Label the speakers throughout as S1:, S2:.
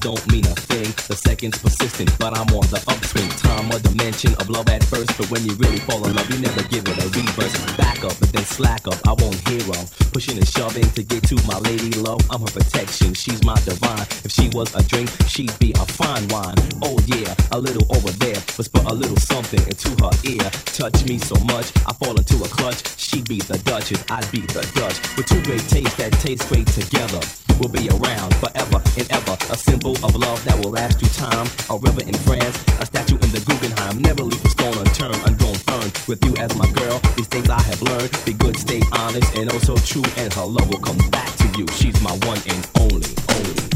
S1: Don't mean a thing. The second's persistent, but I'm on the upswing. Time a dimension of love at first, but when you really fall in love, you never give it a reverse. Back up, but then slack up. I won't hear them pushing and shoving to get to my lady love. I'm her protection. She's my divine. If she was a drink, she'd be a fine wine. Oh yeah, a little over there. Whisper a little something into her ear. Touch me so much, I fall into a clutch. She'd be the Duchess, I'd be the Dutch. With two great tastes that taste great together. We'll be around forever and ever. A symbol of love that will last through time. A river in France, a statue in the Guggenheim. Never leave a stone unturned, ungrown fern. With you as my girl, these things I have learned. Be good, stay honest, and also true. And her love will come back to you. She's my one and only, only.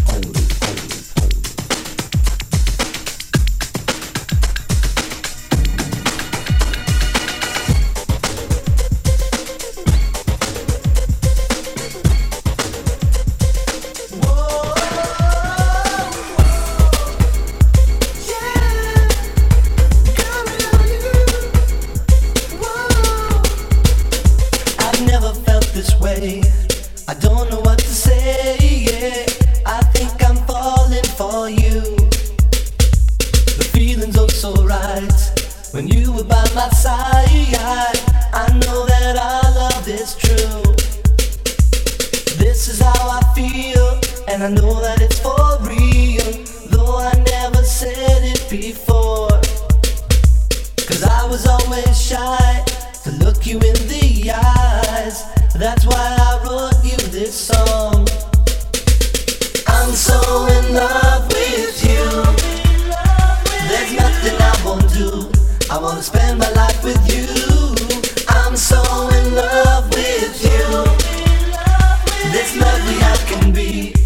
S1: spend
S2: my life with you. I'm so in love with you. This can be.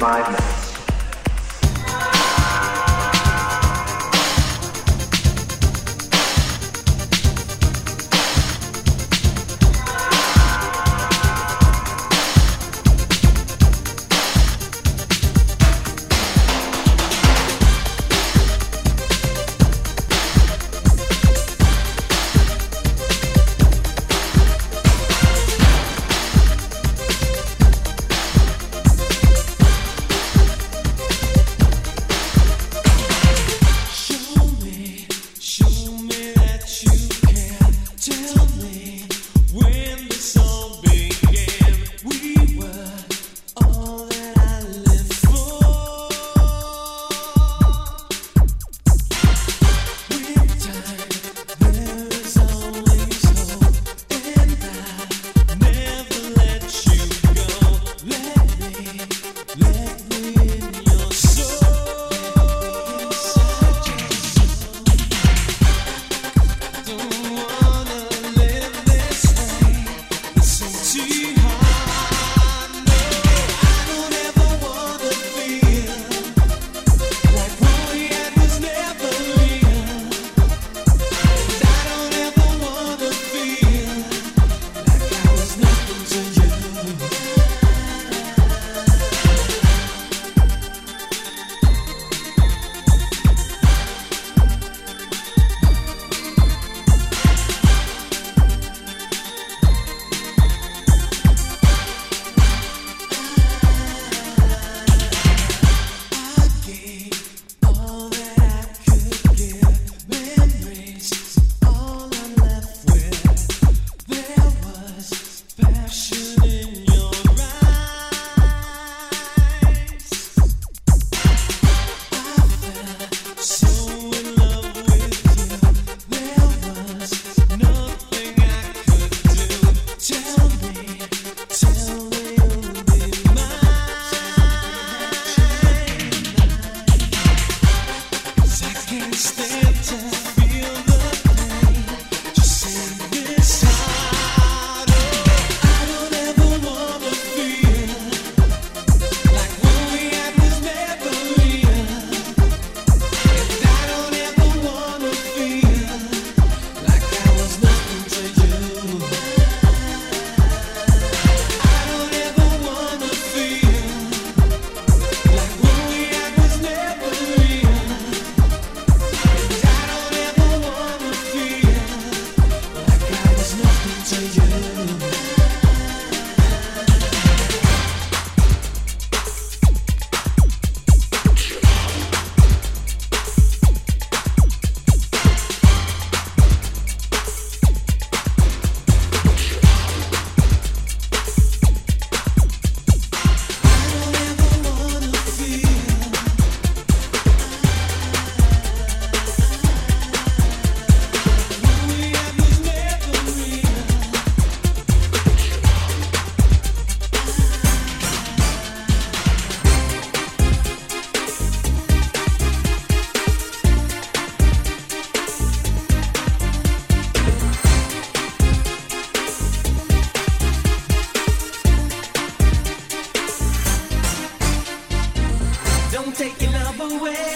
S2: 45 minutes.
S3: taking love away.